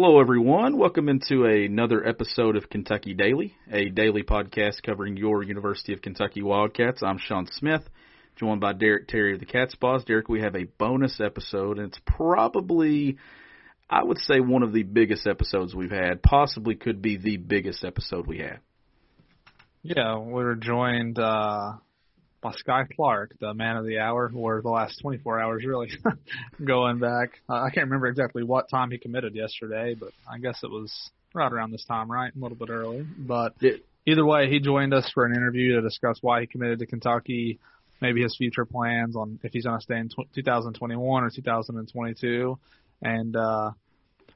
Hello, everyone. Welcome into another episode of Kentucky Daily, a daily podcast covering your University of Kentucky Wildcats. I'm Sean Smith, joined by Derek Terry of the Cats' Pause. Derek, we have a bonus episode, and it's probably, I would say, one of the biggest episodes we've had. Possibly could be the biggest episode we had. Yeah, we're joined uh, by Skyy Clark, the man of the hour, or the last 24 hours, really, going back. Uh, I can't remember exactly what time he committed yesterday, but I guess it was right around this time, right? A little bit early. But It- either way, he joined us for an interview to discuss why he committed to Kentucky, maybe his future plans on if he's going to stay in tw 2021 or 2022. And uh,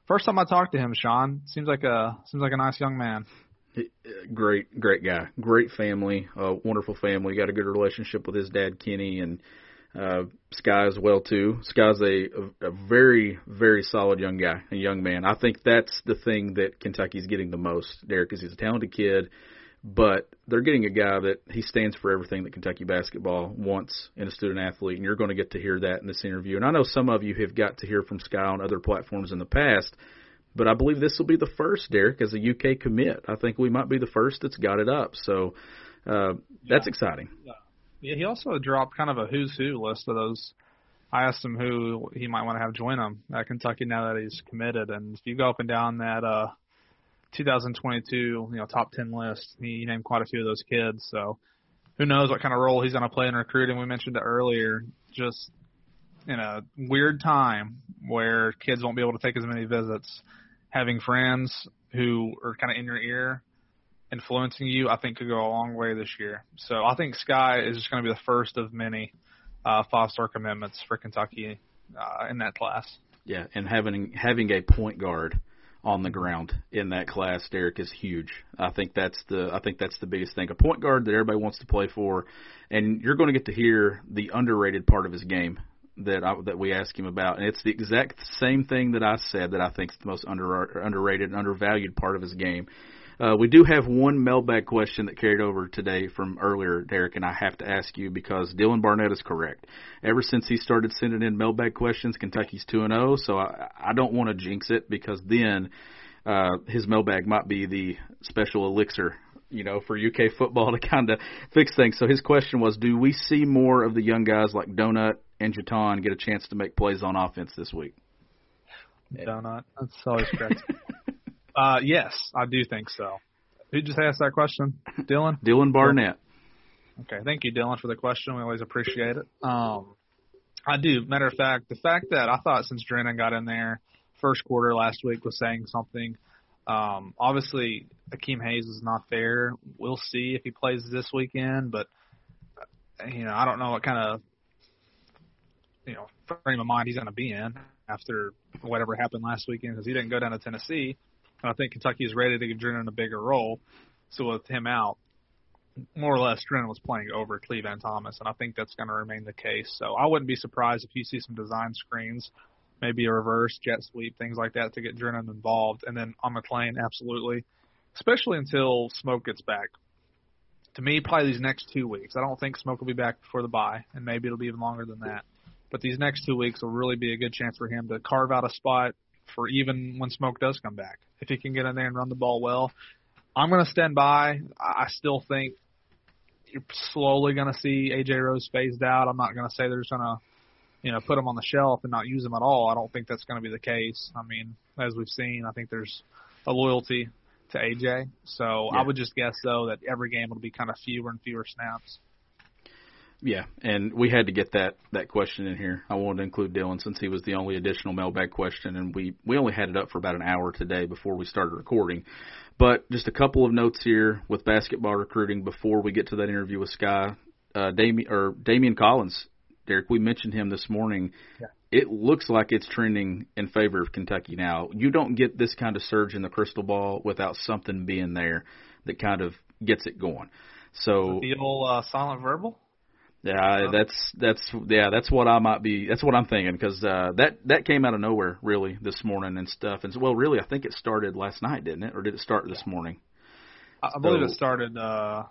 first time I talked to him, Sean, seems like a seems like a nice young man. Great, great guy. Great family, uh, wonderful family. Got a good relationship with his dad, Kenny, and uh, Skyy as well too. Skyy's a, a, a very, very solid young guy, a young man. I think that's the thing that Kentucky's getting the most, Derek, is he's a talented kid, but they're getting a guy that he stands for everything that Kentucky basketball wants in a student athlete, and you're going to get to hear that in this interview. And I know some of you have got to hear from Skyy on other platforms in the past. But I believe this will be the first, Derek, as a UK commit. I think we might be the first that's got it up. So uh, that's exciting. Yeah, he also dropped kind of a who's who list of those. I asked him who he might want to have join him at Kentucky now that he's committed, and if you go up and down that uh, 2022, you know, top 10 list, he named quite a few of those kids. So who knows what kind of role he's going to play in recruiting? We mentioned it earlier. Just in a weird time where kids won't be able to take as many visits, having friends who are kind of in your ear influencing you, I think could go a long way this year. So I think Skyy is just going to be the first of many uh, five-star commitments for Kentucky uh, in that class. Yeah, and having having a point guard on the ground in that class, Derek, is huge. I think that's the I think that's the biggest thing. A point guard that everybody wants to play for, and you're going to get to hear the underrated part of his game that I, that we ask him about, and it's the exact same thing that I said that I think is the most under underrated and undervalued part of his game. Uh, we do have one mailbag question that carried over today from earlier, Derek, and I have to ask you because Dylan Barnett is correct. Ever since he started sending in mailbag questions, Kentucky's two and zero. So I, I don't want to jinx it because then uh, his mailbag might be the special elixir, you know, for UK football to kind of fix things. So his question was, do we see more of the young guys like Donut and JuTahn get a chance to make plays on offense this week? Donut. That's always correct. uh, yes, I do think so. Who just asked that question? Dylan? Dylan Barnett. Okay, thank you, Dylan, for the question. We always appreciate it. Um, I do. Matter of fact, the fact that I thought since Drennan got in there first quarter last week was saying something. Um, obviously, Akeem Hayes is not there. We'll see if he plays this weekend, but uh, you know, I don't know what kind of you know frame of mind he's going to be in after whatever happened last weekend because he didn't go down to Tennessee. And I think Kentucky is ready to give Drennan a bigger role. So with him out, more or less, Drennan was playing over Clevan Thomas, and I think that's going to remain the case. So I wouldn't be surprised if you see some design screens, maybe a reverse jet sweep, things like that to get Drennan involved. And then on McClain, absolutely, especially until Smoke gets back. To me, probably these next two weeks. I don't think Smoke will be back before the bye, and maybe it'll be even longer than that. But these next two weeks will really be a good chance for him to carve out a spot for even when Smoke does come back. If he can get in there and run the ball well, I'm going to stand by. I still think you're slowly going to see AJ Rose phased out. I'm not going to say they're going to, you know, put him on the shelf and not use him at all. I don't think that's going to be the case. I mean, as we've seen, I think there's a loyalty to AJ. So Yeah. I would just guess though that every game will be kind of fewer and fewer snaps. Yeah, and we had to get that that question in here. I wanted to include Dylan since he was the only additional mailbag question, and we we only had it up for about an hour today before we started recording. But just a couple of notes here with basketball recruiting before we get to that interview with Skyy. Uh, Daimion or Daimion Collins, Derek, we mentioned him this morning. Yeah. It looks like it's trending in favor of Kentucky now. You don't get this kind of surge in the crystal ball without something being there that kind of gets it going. So The old uh, silent verbal. yeah, that's that's yeah, that's what I might be. That's what I'm thinking because uh, that that came out of nowhere really this morning and stuff. And so, well, really, I think it started last night, didn't it, or did it start this morning? I I believe it started. uh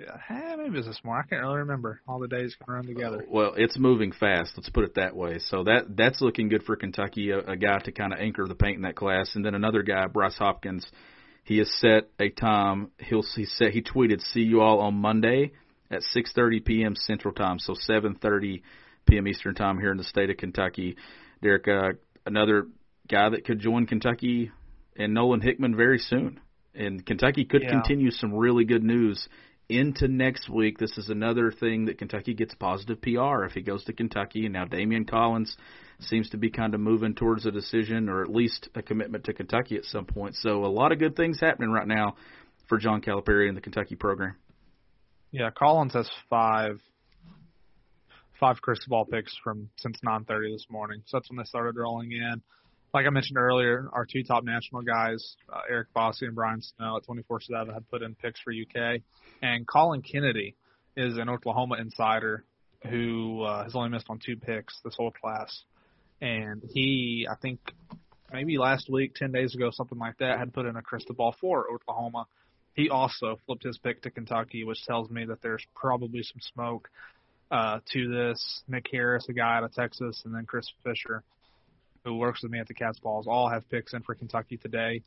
eh, maybe it was this morning. I can't really remember. All the days can run together. Well, it's moving fast. Let's put it that way. So that that's looking good for Kentucky. A, a guy to kind of anchor the paint in that class, and then another guy, Bryce Hopkins. He has set a time. He'll he said he tweeted, "See you all on Monday at 6:30 p.m. Central Time, so 7:30 p.m. Eastern Time here in the state of Kentucky." Derek, uh, another guy that could join Kentucky and Nolan Hickman very soon. And Kentucky could Yeah. continue some really good news into next week. This is another thing that Kentucky gets positive PR if he goes to Kentucky. And now Daimion Collins seems to be kind of moving towards a decision or at least a commitment to Kentucky at some point. So a lot of good things happening right now for John Calipari and the Kentucky program. Yeah, Collins has five five crystal ball picks from since 9:30 this morning. So that's when they started rolling in. Like I mentioned earlier, our two top national guys, uh, Eric Bossi and Brian Snow at 24/7 had put in picks for UK, and Colin Kennedy is an Oklahoma insider who uh, has only missed on two picks this whole class, and he, I think, maybe last week, 10 days ago, something like that, had put in a crystal ball for Oklahoma. He also flipped his pick to Kentucky, which tells me that there's probably some smoke uh, to this. Nick Harris, a guy out of Texas, and then Chris Fisher, who works with me at the Cats' Pause, all have picks in for Kentucky today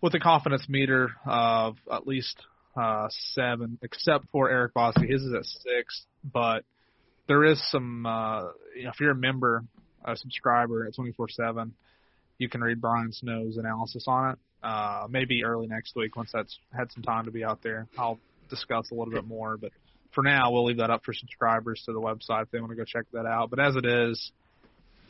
with a confidence meter of at least uh, seven, except for Eric Bossi. His is at six, but there is some. Uh, you know, if you're a member, a subscriber at 24/7, you can read Brian Snow's analysis on it. Uh, maybe early next week once that's had some time to be out there. I'll discuss a little bit more, but for now we'll leave that up for subscribers to the website if they want to go check that out. But as it is,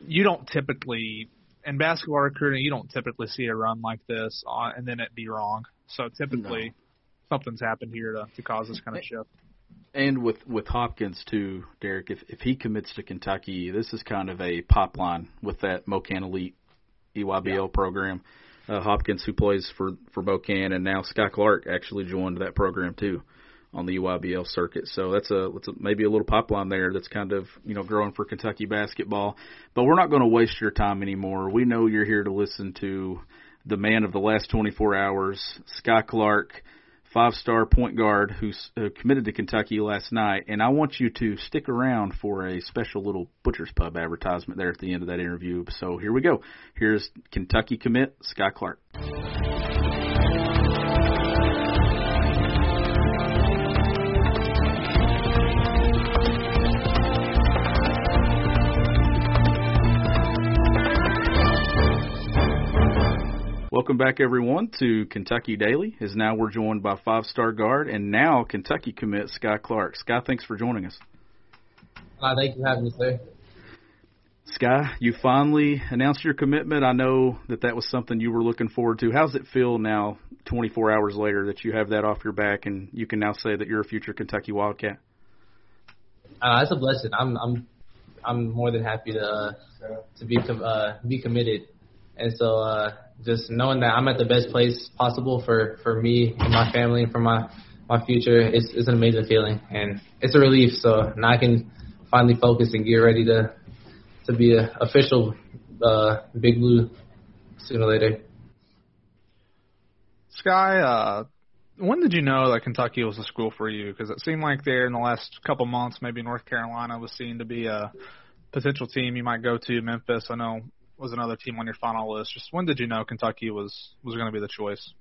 you don't typically in basketball recruiting you don't typically see a run like this on, and then it be wrong. So typically something's happened here to, to cause this kind of shift. And with with Hopkins too, Derek, if if he commits to Kentucky, this is kind of a pop line with that MoKan Elite EYBL program. Uh, Hopkins, who plays for for MoKan, and now Skyy Clark actually joined that program too on the EYBL circuit. So that's a, that's a maybe a little pipeline there that's kind of you know growing for Kentucky basketball. But we're not going to waste your time anymore. We know you're here to listen to the man of the last 24 hours, Skyy Clark five-star point guard who's uh, committed to Kentucky last night, and I want you to stick around for a special little Butcher's Pub advertisement there at the end of that interview. So here we go. Here's Kentucky commit Skyy Clark. Welcome back, everyone, to Kentucky Daily. As now we're joined by five-star guard and now Kentucky commit Skyy Clark. Skyy, thanks for joining us. Uh, thank you for having me, sir. Skyy, you finally announced your commitment. I know that that was something you were looking forward to. How's it feel now, 24 hours later, that you have that off your back and you can now say that you're a future Kentucky Wildcat? Uh, it's a blessing. I'm I'm I'm more than happy to uh, to be com- uh, be committed, and so uh, just knowing that I'm at the best place possible for for me and my family and for my my future is is an amazing feeling, and it's a relief. So now I can finally focus and get ready to to be a official uh, Big Blue sooner or later. Skyy, uh, when did you know that Kentucky was a school for you? Because it seemed like there in the last couple months, maybe North Carolina was seen to be a potential team you might go to. Memphis, I know, was another team on your final list. Just when did you know Kentucky was was going to be the choice?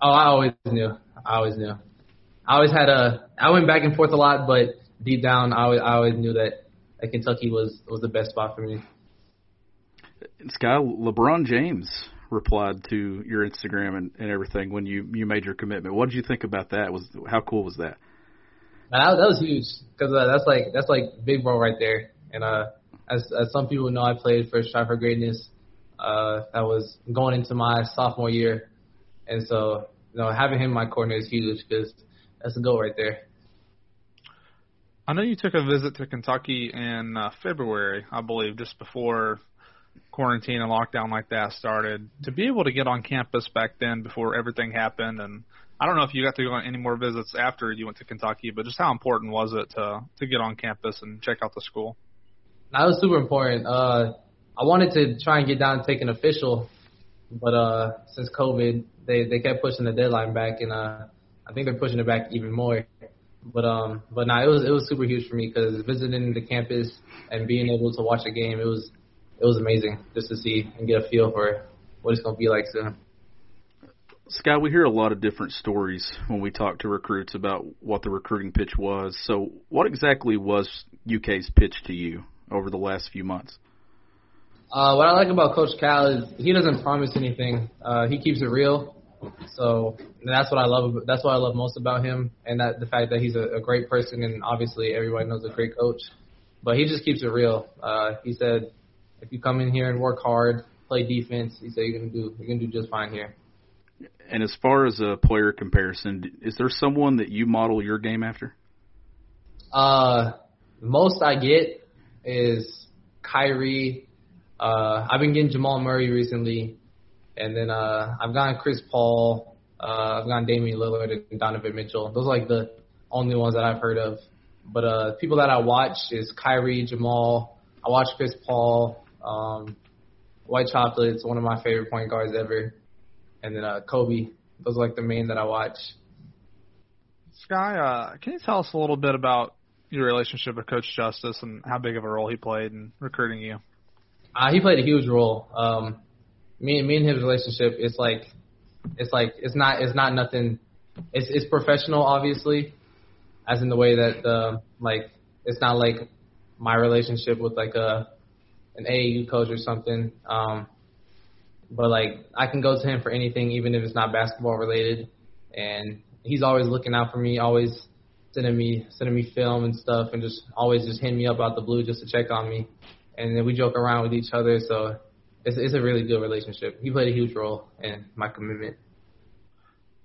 Oh, I always knew. I always knew. I always had a. I went back and forth a lot, but deep down, I always, I always knew that, that Kentucky was was the best spot for me. Skyy, LeBron James replied to your Instagram and, and everything when you you made your commitment. What did you think about that? Was how cool was that? Man, that, that was huge because uh, that's like that's like big bro right there. And uh, as as some people know, I played for Strive for Greatness. Uh, that was going into my sophomore year, and so you know having him in my corner is huge because that's a goal right there. I know you took a visit to Kentucky in uh, February, I believe, just before quarantine and lockdown like that started. To be able to get on campus back then before everything happened, and I don't know if you got to go on any more visits after you went to Kentucky, but just how important was it to to get on campus and check out the school? That was super important. Uh, I wanted to try and get down and take an official, but uh, since COVID, they they kept pushing the deadline back, and uh, I think they're pushing it back even more. But um, but nah, it was it was super huge for me because visiting the campus and being able to watch a game, it was it was amazing just to see and get a feel for what it's gonna be like soon. Scott, we hear a lot of different stories when we talk to recruits about what the recruiting pitch was. So, what exactly was UK's pitch to you over the last few months? Uh, what I like about Coach Cal is he doesn't promise anything. Uh, he keeps it real. So that's what I love. That's what I love most about him, and that the fact that he's a, a great person, and obviously everybody knows a great coach. But he just keeps it real. Uh, he said, if you come in here and work hard, play defense, he said you're gonna do you're gonna do just fine here. And as far as a player comparison, is there someone that you model your game after? Uh, most I get is Kyrie. Uh, I've been getting Jamal Murray recently, and then uh, I've gotten Chris Paul. Uh, I've gotten Damian Lillard and Donovan Mitchell. Those are like the only ones that I've heard of. But uh, people that I watch is Kyrie, Jamal. I watch Chris Paul. Um, White Chocolate's one of my favorite point guards ever and then uh, Kobe. Those are like the main that I watch. Skyy, uh, can you tell us a little bit about your relationship with Coach Justice and how big of a role he played in recruiting you? Uh, he played a huge role. Um, me and me and his relationship, it's like, it's like it's not it's not nothing. It's it's professional, obviously, as in the way that uh, like it's not like my relationship with like a an AAU coach or something. Um, but like I can go to him for anything, even if it's not basketball related. And he's always looking out for me, always sending me sending me film and stuff, and just always just hitting me up out the blue just to check on me. And then we joke around with each other, so it's it's a really good relationship. He played a huge role in my commitment.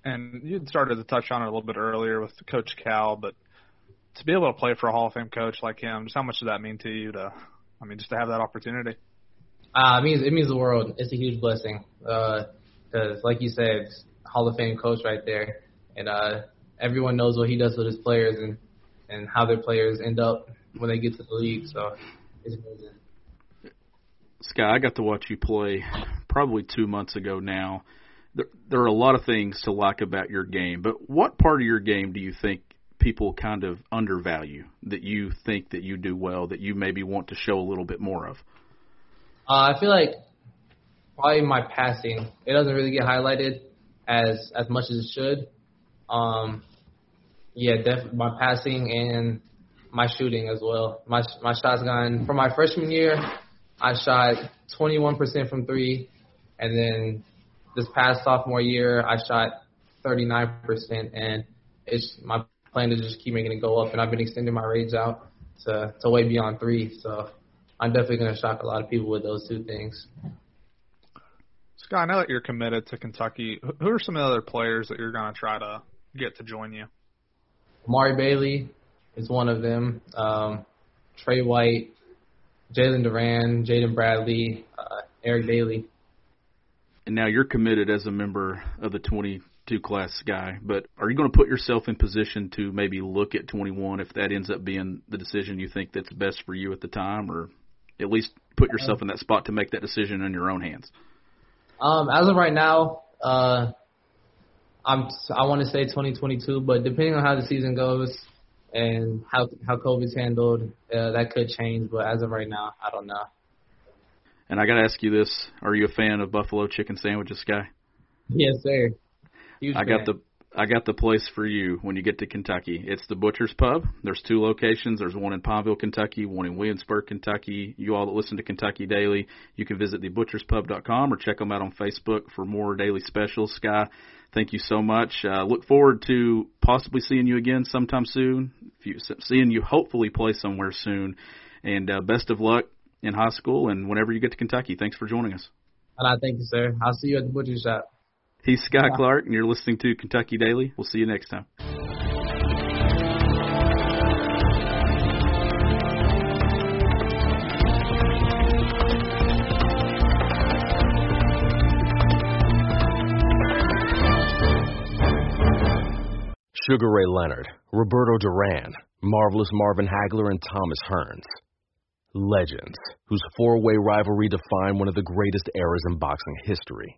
And you started to touch on it a little bit earlier with Coach Cal, but to be able to play for a Hall of Fame coach like him, just how much does that mean to you? To, I mean, just to have that opportunity. Uh, it means it means the world. It's a huge blessing because, uh, like you said, Hall of Fame coach right there, and uh, everyone knows what he does with his players and and how their players end up when they get to the league. So it's amazing. Skyy, I got to watch you play probably two months ago now. There, there are a lot of things to like about your game, but what part of your game do you think people kind of undervalue that you think that you do well that you maybe want to show a little bit more of? Uh, I feel like probably my passing. It doesn't really get highlighted as as much as it should. Um, yeah, def- my passing and my shooting as well. My my shots gone from my freshman year. I shot 21% from three, and then this past sophomore year I shot 39%, and it's my plan to just keep making it go up. And I've been extending my range out to to way beyond three. So I'm definitely going to shock a lot of people with those two things. Scott, now that you're committed to Kentucky, who are some of the other players that you're going to try to get to join you? Amari Bailey is one of them. Um, Trey White, Jalen Duren, Jaden Bradley, uh, Eric Bailey. And now you're committed as a member of the 22 class guy, but are you going to put yourself in position to maybe look at 21 if that ends up being the decision you think that's best for you at the time, or at least put yourself in that spot to make that decision in your own hands? Um, as of right now, uh, I'm I want to say 2022, but depending on how the season goes and how how COVID's handled, uh, that could change. But as of right now, I don't know. And I got to ask you this: Are you a fan of buffalo chicken sandwiches, guy? Yes, sir. Huge I fan. got the I got the place for you when you get to Kentucky. It's the Butcher's Pub. There's two locations. There's one in Pineville, Kentucky, one in Williamsburg, Kentucky. You all that listen to Kentucky Daily, you can visit thebutcherspub.com or check them out on Facebook for more daily specials. Skyy, thank you so much. Uh, look forward to possibly seeing you again sometime soon. If you, Seeing you hopefully play somewhere soon. And uh, best of luck in high school and whenever you get to Kentucky. Thanks for joining us. And I thank you, sir. I'll see you at the butcher shop. He's Skyy Clark, and you're listening to Kentucky Daily. We'll see you next time. Sugar Ray Leonard, Roberto Duran, Marvelous Marvin Hagler, and Thomas Hearns. Legends, whose four way rivalry defined one of the greatest eras in boxing history.